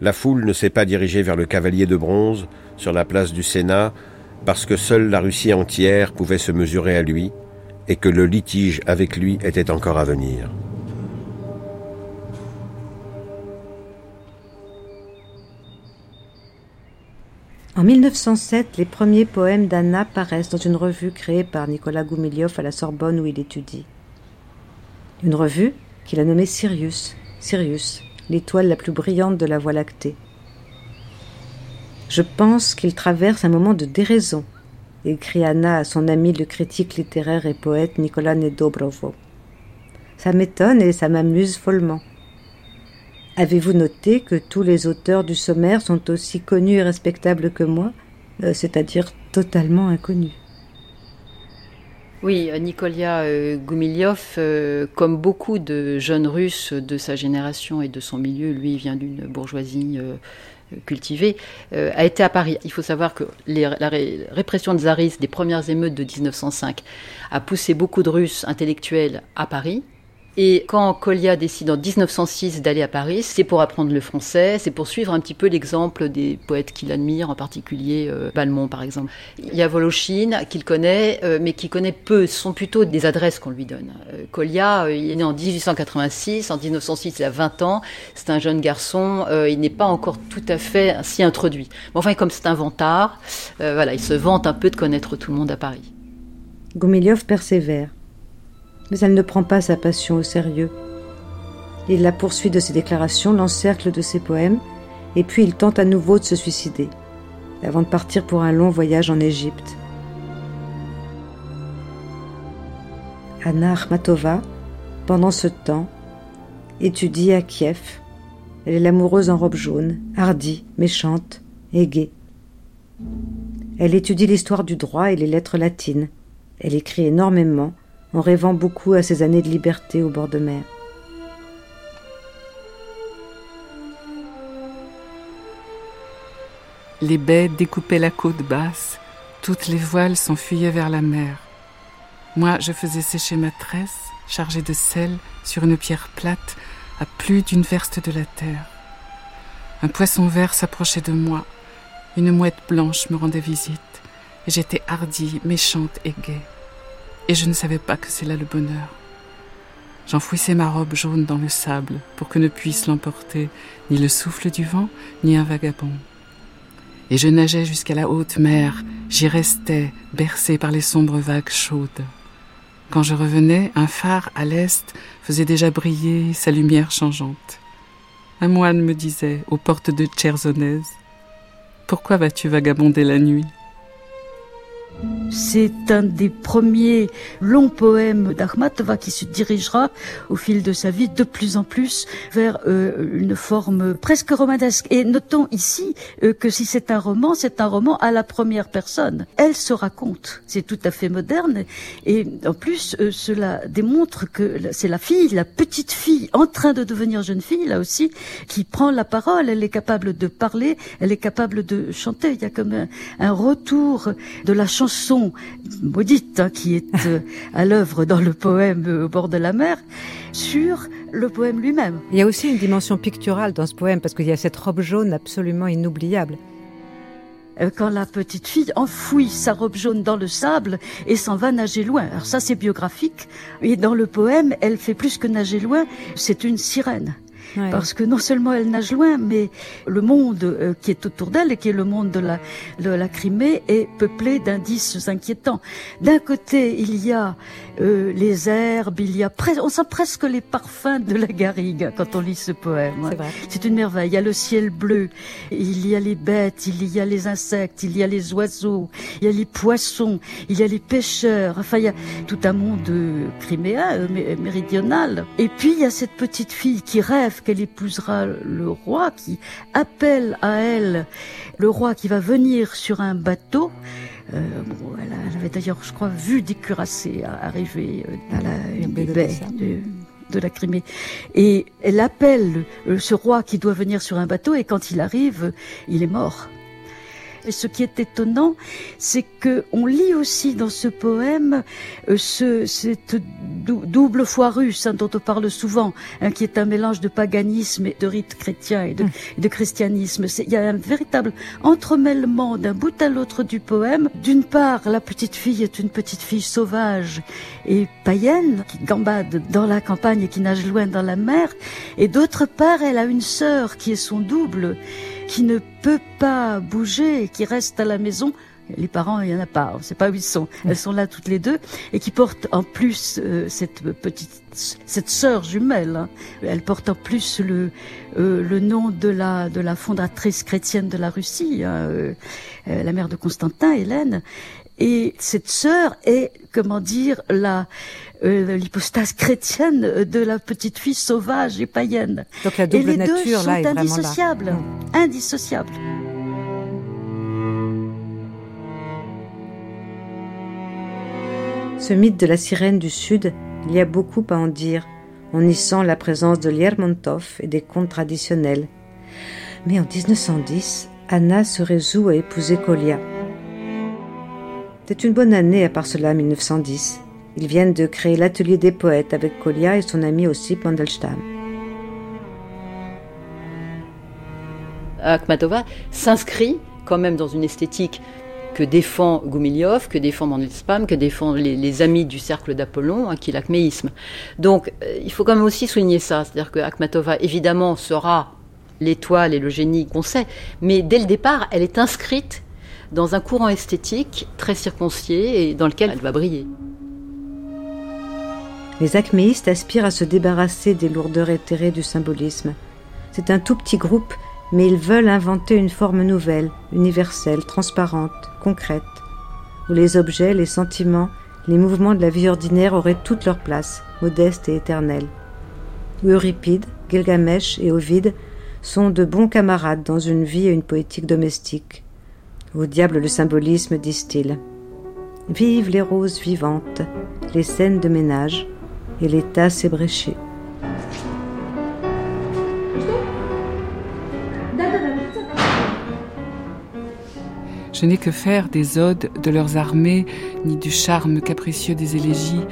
La foule ne s'est pas dirigée vers le cavalier de bronze sur la place du Sénat parce que seule la Russie entière pouvait se mesurer à lui et que le litige avec lui était encore à venir. En 1907, les premiers poèmes d'Anna paraissent dans une revue créée par Nicolas Goumiliov à la Sorbonne où il étudie. Une revue qu'il a nommée Sirius, Sirius, l'étoile la plus brillante de la Voie lactée. Je pense qu'il traverse un moment de déraison, écrit Anna à son ami le critique littéraire et poète Nicolas Nedobrovo. Ça m'étonne et ça m'amuse follement. Avez-vous noté que tous les auteurs du sommaire sont aussi connus et respectables que moi, euh, c'est-à-dire totalement inconnus? Oui, Nikolia euh, Gumiliov, euh, comme beaucoup de jeunes Russes de sa génération et de son milieu, lui vient d'une bourgeoisie cultivée, a été à Paris. Il faut savoir que la répression de des premières émeutes de 1905, a poussé beaucoup de Russes intellectuels à Paris, Et quand Colia décide en 1906 d'aller à Paris, c'est pour apprendre le français, c'est pour suivre un petit peu l'exemple des poètes qu'il admire, en particulier euh, Balmont par exemple. Il y a Volochine qu'il connaît, euh, mais qu'il connaît peu. Ce sont plutôt des adresses qu'on lui donne. Euh, Colia, euh, il est né en 1886, en 1906 il a 20 ans, c'est un jeune garçon, il n'est pas encore tout à fait ainsi introduit. Mais enfin, comme c'est un vantard, voilà, il se vante un peu de connaître tout le monde à Paris. Goumiliov persévère, mais elle ne prend pas sa passion au sérieux. Il la poursuit de ses déclarations, l'encercle de ses poèmes, et puis il tente à nouveau de se suicider, avant de partir pour un long voyage en Égypte. Anna Akhmatova, pendant ce temps, étudie à Kiev. Elle est l'amoureuse en robe jaune, hardie, méchante et gaie. Elle étudie l'histoire du droit et les lettres latines. Elle écrit énormément, en rêvant beaucoup à ses années de liberté au bord de mer. Les baies découpaient la côte basse, toutes les voiles s'enfuyaient vers la mer. Moi, je faisais sécher ma tresse, chargée de sel, sur une pierre plate, à plus d'une verste de la terre. Un poisson vert s'approchait de moi, une mouette blanche me rendait visite, et j'étais hardie, méchante et gaie. Et je ne savais pas que c'est là le bonheur. J'enfouissais ma robe jaune dans le sable pour que ne puisse l'emporter ni le souffle du vent, ni un vagabond. Et je nageais jusqu'à la haute mer, j'y restais, bercé par les sombres vagues chaudes. Quand je revenais, un phare à l'est faisait déjà briller sa lumière changeante. Un moine me disait, aux portes de Tchersonèse, Pourquoi vas-tu vagabonder la nuit? C'est un des premiers longs poèmes d'Akhmatova qui se dirigera au fil de sa vie de plus en plus vers euh, une forme presque romanesque. Et notons ici euh, que si c'est un roman, c'est un roman à la première personne. Elle se raconte. C'est tout à fait moderne. Et en plus, euh, cela démontre que c'est la fille, la petite fille en train de devenir jeune fille, là aussi, qui prend la parole. Elle est capable de parler, elle est capable de chanter. Il y a comme un, un retour de la chanson maudite hein, qui est euh, à l'œuvre dans le poème euh, au bord de la mer sur le poème lui-même. Il y a aussi une dimension picturale dans ce poème parce qu'il y a cette robe jaune absolument inoubliable. Euh, Quand la petite fille enfouit sa robe jaune dans le sable et s'en va nager loin. Alors ça c'est biographique. Et dans le poème, elle fait plus que nager loin, c'est une sirène. Parce que non seulement elle nage loin, mais le monde euh, qui est autour d'elle et qui est le monde de la, de la Crimée est peuplé d'indices inquiétants. D'un côté, il y a euh, les herbes, il y a presque, on sent presque les parfums de la garrigue quand on lit ce poème. C'est une merveille. Il y a le ciel bleu, il y a les bêtes, il y a les insectes, il y a les oiseaux, il y a les poissons, il y a les pêcheurs. Enfin, il y a tout un monde euh, criméen, euh, mé- méridional. Et puis, il y a cette petite fille qui rêve qu'elle épousera le roi, qui appelle à elle le roi qui va venir sur un bateau. Euh, bon, elle, avait d'ailleurs, je crois, vu des cuirassés arriver euh, à la une baie des de de, de la Crimée. Et elle appelle euh, ce roi qui doit venir sur un bateau et quand il arrive, il est mort. Et ce qui est étonnant, c'est que on lit aussi dans ce poème euh, ce, cette dou- double foi russe hein, dont on parle souvent, hein, qui est un mélange de paganisme et de rite chrétien et de, et de christianisme. Il y a un véritable entremêlement d'un bout à l'autre du poème. D'une part, la petite fille est une petite fille sauvage et païenne qui gambade dans la campagne et qui nage loin dans la mer. Et d'autre part, elle a une sœur qui est son double, qui ne peut pas bouger, qui reste à la maison. Les parents, il y en a pas, on sait pas où ils sont. Elles sont là toutes les deux et qui portent en plus euh, cette petite, cette sœur jumelle. hein. Elle porte en plus le euh, le nom de la de la fondatrice chrétienne de la Russie, hein, euh, euh, la mère de Constantin, Hélène. Et cette sœur est, comment dire, la euh, l'hypostase chrétienne de la petite fille sauvage et païenne. Donc la Et les deux nature sont là est vraiment là. indissociables, indissociables. Ce mythe de la sirène du Sud, il y a beaucoup à en dire. On y sent la présence de Lermontov et des contes traditionnels. Mais en 1910, Anna se résout à épouser Kolia. C'est une bonne année à part cela, 1910. Ils viennent de créer l'atelier des poètes avec Kolia et son ami aussi Mandelstam. Akhmatova s'inscrit quand même dans une esthétique que défend Goumilyov, que défend Mandelstam, que défend les, amis du cercle d'Apollon, hein, qui est l'acméisme. Donc euh, il faut quand même aussi souligner ça, c'est-à-dire que Akhmatova évidemment sera l'étoile et le génie qu'on sait, mais dès le départ, elle est inscrite dans un courant esthétique très circoncié et dans lequel elle va briller. Les acméistes aspirent à se débarrasser des lourdeurs éthérées du symbolisme. C'est un tout petit groupe, mais ils veulent inventer une forme nouvelle, universelle, transparente, concrète, où les objets, les sentiments, les mouvements de la vie ordinaire auraient toute leur place, modeste et éternelle. Où Euripide, Gilgamesh et Ovide sont de bons camarades dans une vie et une poétique domestique. Au diable le symbolisme, disent-ils. Vive les roses vivantes, les scènes de ménage et les tasses ébréchées. Je n'ai que faire des odes de leurs armées, ni du charme capricieux des élégies.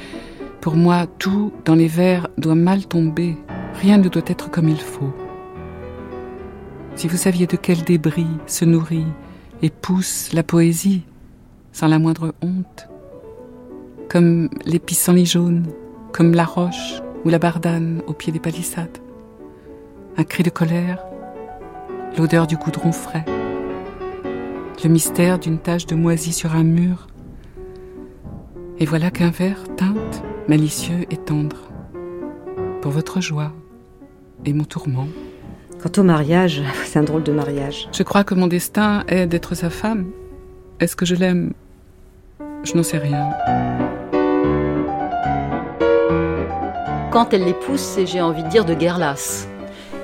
Pour moi, tout dans les vers doit mal tomber, rien ne doit être comme il faut. Si vous saviez de quel débris se nourrit et pousse la poésie, sans la moindre honte, comme les pissenlits jaunes, comme la roche ou la bardane au pied des palissades. Un cri de colère, l'odeur du goudron frais, le mystère d'une tache de moisie sur un mur. Et voilà qu'un verre teinte, malicieux et tendre, pour votre joie et mon tourment. Quant au mariage, c'est un drôle de mariage. Je crois que mon destin est d'être sa femme. Est-ce que je l'aime? Je n'en sais rien. Quand elle l'épouse, c'est, j'ai envie de dire, de guerre lasse.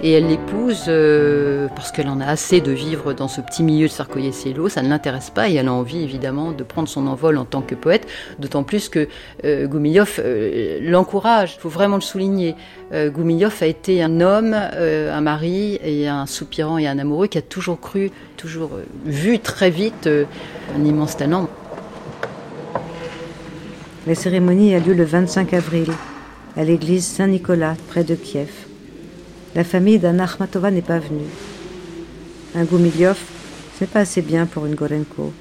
Et elle l'épouse euh, parce qu'elle en a assez de vivre dans ce petit milieu de Sarkozy-Cielo, ça ne l'intéresse pas et elle a envie évidemment de prendre son envol en tant que poète, d'autant plus que euh, euh l'encourage, il faut vraiment le souligner. Euh, a été un homme, un mari et un soupirant et un amoureux qui a toujours cru, toujours vu très vite un immense talent. La cérémonie a lieu le 25 avril à l'église Saint-Nicolas près de Kiev. La famille d'Anna Akhmatova n'est pas venue. Un Goumilyov, ce n'est pas assez bien pour une Gorenko.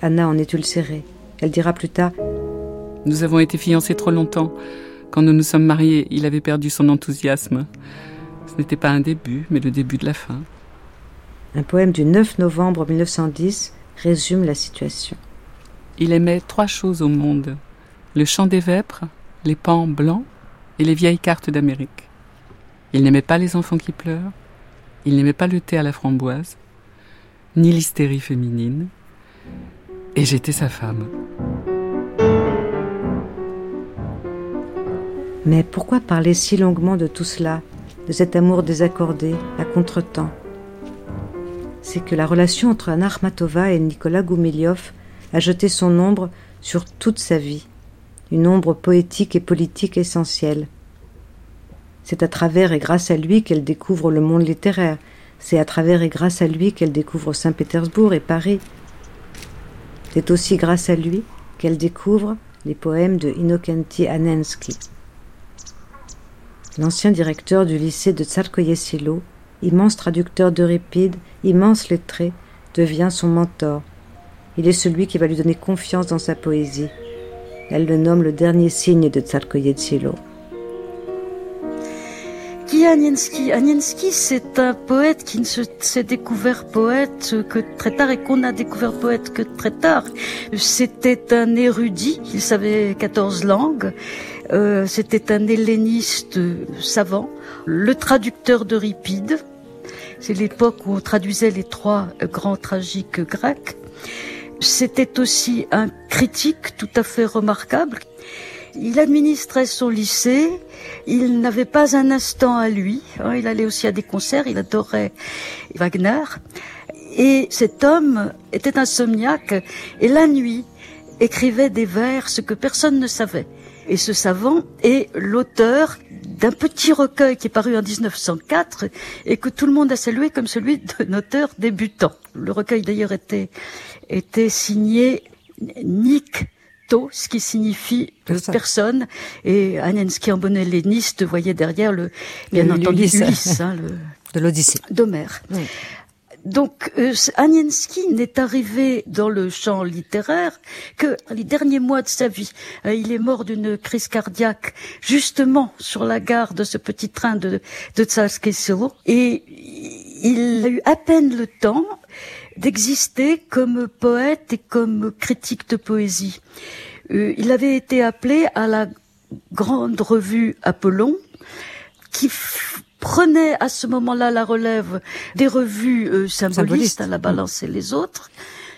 Anna en est ulcérée. Elle dira plus tard Nous avons été fiancés trop longtemps. Quand nous nous sommes mariés, il avait perdu son enthousiasme. Ce n'était pas un début, mais le début de la fin. Un poème du 9 novembre 1910 résume la situation. Il aimait trois choses au monde le chant des vêpres, les pans blancs et les vieilles cartes d'Amérique. Il n'aimait pas les enfants qui pleurent, il n'aimait pas le thé à la framboise, ni l'hystérie féminine, et j'étais sa femme. Mais pourquoi parler si longuement de tout cela, de cet amour désaccordé, à contretemps? C'est que la relation entre Anna Armatova et Nicolas Goumilyov a jeté son ombre sur toute sa vie, une ombre poétique et politique essentielle. C'est à travers et grâce à lui qu'elle découvre le monde littéraire. C'est à travers et grâce à lui qu'elle découvre Saint-Pétersbourg et Paris. C'est aussi grâce à lui qu'elle découvre les poèmes de Inokenti Anensky. L'ancien directeur du lycée de Tsarkoye-Silo, immense traducteur d'Euripide, immense lettré, devient son mentor. Il est celui qui va lui donner confiance dans sa poésie. Elle le nomme le dernier signe de Tsarkoye-Silo. Qui Aniensky c'est un poète qui ne s'est découvert poète que très tard et qu'on a découvert poète que très tard. C'était un érudit, il savait 14 langues, euh, c'était un helléniste savant, le traducteur d'Euripide. C'est l'époque où on traduisait les trois grands tragiques grecs. C'était aussi un critique tout à fait remarquable. Il administrait son lycée, il n'avait pas un instant à lui, hein, il allait aussi à des concerts, il adorait Wagner, et cet homme était insomniaque, et la nuit écrivait des vers, ce que personne ne savait. Et ce savant est l'auteur d'un petit recueil qui est paru en 1904 et que tout le monde a salué comme celui d'un auteur débutant. Le recueil d'ailleurs était, était signé Nick Nikto, ce qui signifie personne. Et Anensky en bonnet helléniste voyait derrière le, bien entendu, Ulysse, hein, le, de l'Odyssée. D'Homère. Donc, euh, n'est arrivé dans le champ littéraire que les derniers mois de sa vie. Euh, il est mort d'une crise cardiaque justement sur la gare de ce petit train de, de Et il a eu à peine le temps d'exister comme poète et comme critique de poésie. Euh, il avait été appelé à la grande revue Apollon, qui prenait à ce moment-là la relève des revues euh, symbolistes, à la balance et les autres,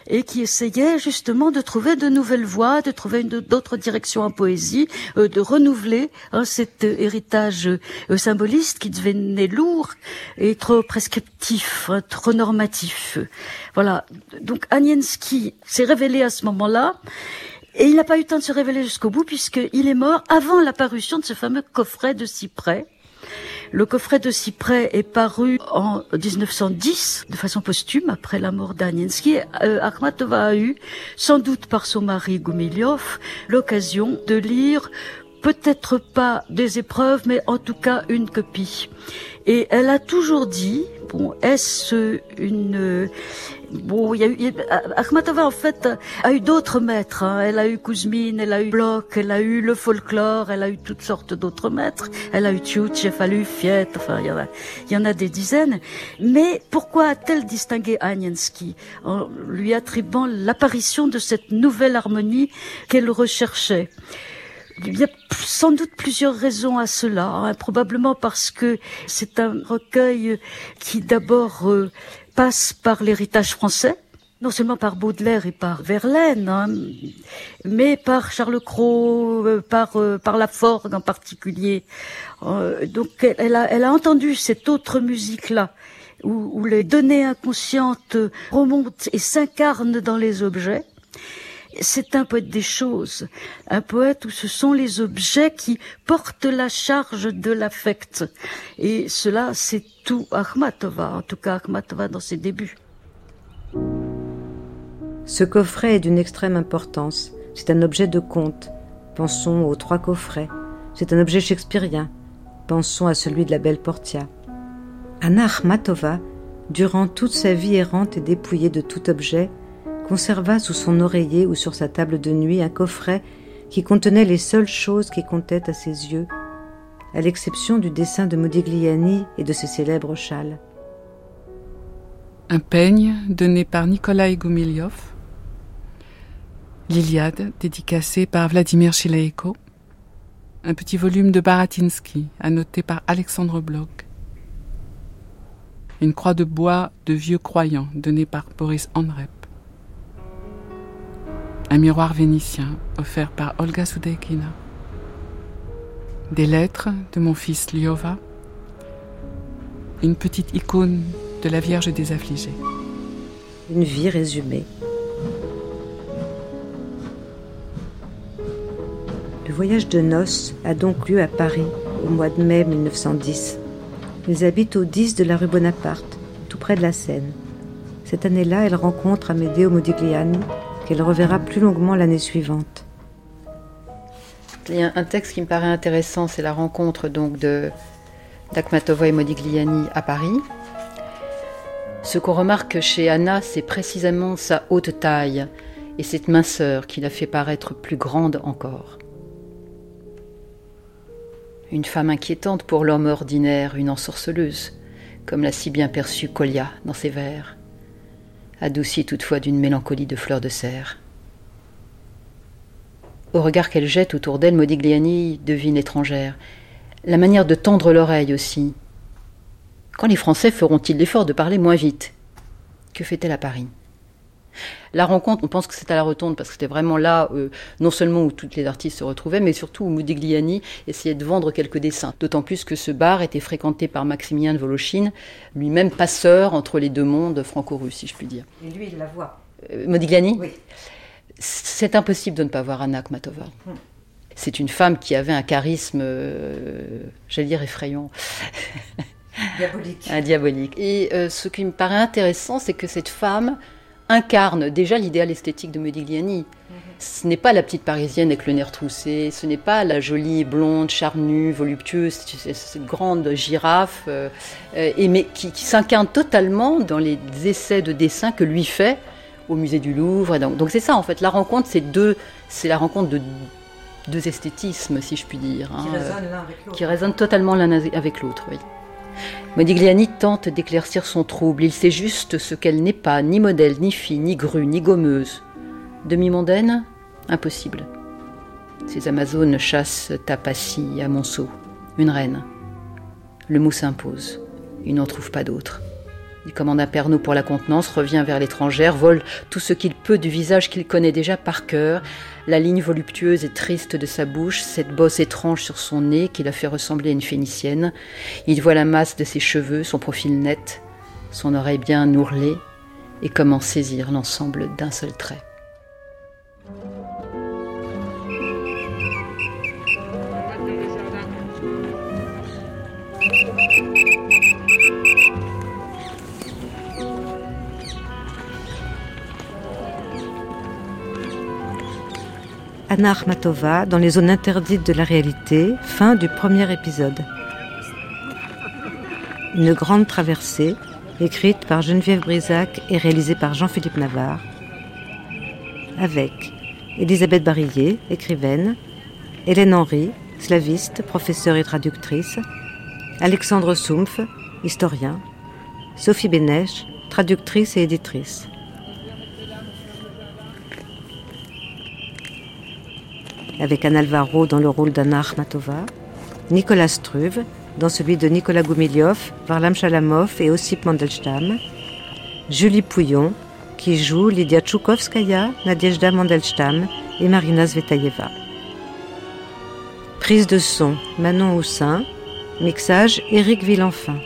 et qui essayait justement de trouver de nouvelles voies, de trouver d'autres directions en poésie, euh, de renouveler hein, cet héritage euh, symboliste qui devenait lourd et trop prescriptif, hein, trop normatif. Voilà. Donc Aniensky s'est révélé à ce moment-là. Et il n'a pas eu le temps de se révéler jusqu'au bout puisqu'il est mort avant l'apparition de ce fameux coffret de cyprès le coffret de Cyprès est paru en 1910 de façon posthume après la mort d'Aniensky. Euh, Akhmatova a eu, sans doute par son mari Gumiliov, l'occasion de lire peut-être pas des épreuves, mais en tout cas une copie. Et elle a toujours dit, bon, est-ce une Bon, il y a eu, Akhmatova en fait a eu d'autres maîtres. Hein. Elle a eu Kuzmin, elle a eu Bloch, elle a eu le folklore, elle a eu toutes sortes d'autres maîtres. Elle a eu Tchouchev, elle a Fiet, enfin il y, en a, il y en a des dizaines. Mais pourquoi a-t-elle distingué Aniensky en lui attribuant l'apparition de cette nouvelle harmonie qu'elle recherchait? Il y a sans doute plusieurs raisons à cela. Hein. Probablement parce que c'est un recueil qui d'abord euh, passe par l'héritage français, non seulement par Baudelaire et par Verlaine, hein, mais par Charles Cros, euh, par euh, par Laforgue en particulier. Euh, donc elle, a, elle a entendu cette autre musique là, où, où les données inconscientes remontent et s'incarnent dans les objets. C'est un poète des choses, un poète où ce sont les objets qui portent la charge de l'affect. Et cela, c'est tout Akhmatova, en tout cas Akhmatova dans ses débuts. Ce coffret est d'une extrême importance. C'est un objet de conte. Pensons aux trois coffrets. C'est un objet shakespearien. Pensons à celui de la belle Portia. Anna Akhmatova, durant toute sa vie errante et dépouillée de tout objet, conserva sous son oreiller ou sur sa table de nuit un coffret qui contenait les seules choses qui comptaient à ses yeux, à l'exception du dessin de Modigliani et de ses célèbres châles. Un peigne donné par Nikolai Gumiliov, l'Iliade dédicacée par Vladimir Chileiko, un petit volume de Baratinsky annoté par Alexandre Bloch, une croix de bois de vieux croyants donnée par Boris Andrep, un miroir vénitien offert par Olga Soudekina, des lettres de mon fils Liova, une petite icône de la Vierge des affligés. Une vie résumée. Le voyage de noces a donc lieu à Paris au mois de mai 1910. Ils habitent au 10 de la rue Bonaparte, tout près de la Seine. Cette année-là, elle rencontre Amedeo Modigliani, qu'elle reverra plus longuement l'année suivante. Un texte qui me paraît intéressant, c'est la rencontre donc de d'Akhmatova et Modigliani à Paris. Ce qu'on remarque chez Anna, c'est précisément sa haute taille et cette minceur qui la fait paraître plus grande encore. Une femme inquiétante pour l'homme ordinaire, une ensorceleuse, comme l'a si bien perçu Colia dans ses vers adoucie toutefois d'une mélancolie de fleurs de serre. Au regard qu'elle jette autour d'elle, Modigliani devine étrangère. La manière de tendre l'oreille aussi. Quand les Français feront-ils l'effort de parler moins vite? Que fait-elle à Paris? La rencontre, on pense que c'est à la Rotonde parce que c'était vraiment là, euh, non seulement où toutes les artistes se retrouvaient, mais surtout où Modigliani essayait de vendre quelques dessins. D'autant plus que ce bar était fréquenté par Maximilien de Volochine, lui-même passeur entre les deux mondes franco-russes, si je puis dire. Et lui, il la voit. Euh, Modigliani? Oui. C'est impossible de ne pas voir Anna Akhmatova. Hmm. C'est une femme qui avait un charisme, euh, j'allais dire effrayant. Diabolique. un diabolique. Et ce qui me paraît intéressant, c'est que cette femme incarne déjà l'idéal esthétique de Modigliani. Mhm. Ce n'est pas la petite parisienne avec le nez retroussé, ce n'est pas la jolie blonde, charnue, voluptueuse, cette grande girafe, euh, et mais qui, s'incarne totalement dans les essais de dessin que lui fait au musée du Louvre. Donc c'est ça en fait, la rencontre, c'est deux, c'est la rencontre de deux esthétismes, si je puis dire, hein, euh, qui résonnent totalement l'un avec l'autre. Oui. Modigliani tente d'éclaircir son trouble. Il sait juste ce qu'elle n'est pas, ni modèle, ni fille, ni grue, ni gommeuse. Demi-mondaine Impossible. Ces Amazones chassent Tapassi à Monceau, une reine. Le mot s'impose. Il n'en trouve pas d'autre. Il commande un Pernod pour la contenance, revient vers l'étrangère, vole tout ce qu'il peut du visage qu'il connaît déjà par cœur, la ligne voluptueuse et triste de sa bouche, cette bosse étrange sur son nez qui la fait ressembler à une phénicienne. Il voit la masse de ses cheveux, son profil net, son oreille bien ourlée, et comment saisir l'ensemble d'un seul trait. Anna Akhmatova dans les zones interdites de la réalité, fin du premier épisode. Une grande traversée, écrite par Geneviève Brisac et réalisée par Jean-Philippe Navarre, avec Elisabeth Barillet, écrivaine, Hélène Henry, slaviste, professeure et traductrice, Alexandre Soumpf, historien, Sophie Bénèche, traductrice et éditrice. Avec Anne Alvaro dans le rôle d'Anna Akhmatova, Nicolas Struve dans celui de Nicolas Goumiliov, Varlam Chalamov et Ossip Mandelstam, Julie Pouillon qui joue Lydia Tchoukovskaya, Nadiejda Mandelstam et Marina Zvetaeva. Prise de son Manon Houssin, mixage Éric Villenfin.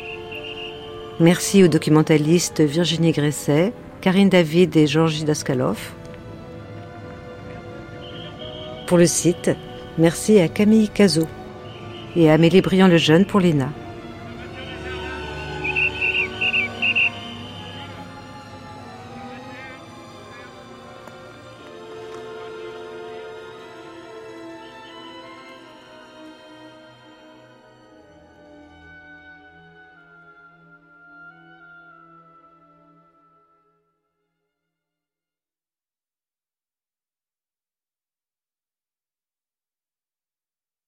Merci aux documentalistes Virginie Gresset, Karine David et Georges Daskalov. Pour le site, merci à Camille Cazot et à Amélie Briand-Lejeune pour l'ENA.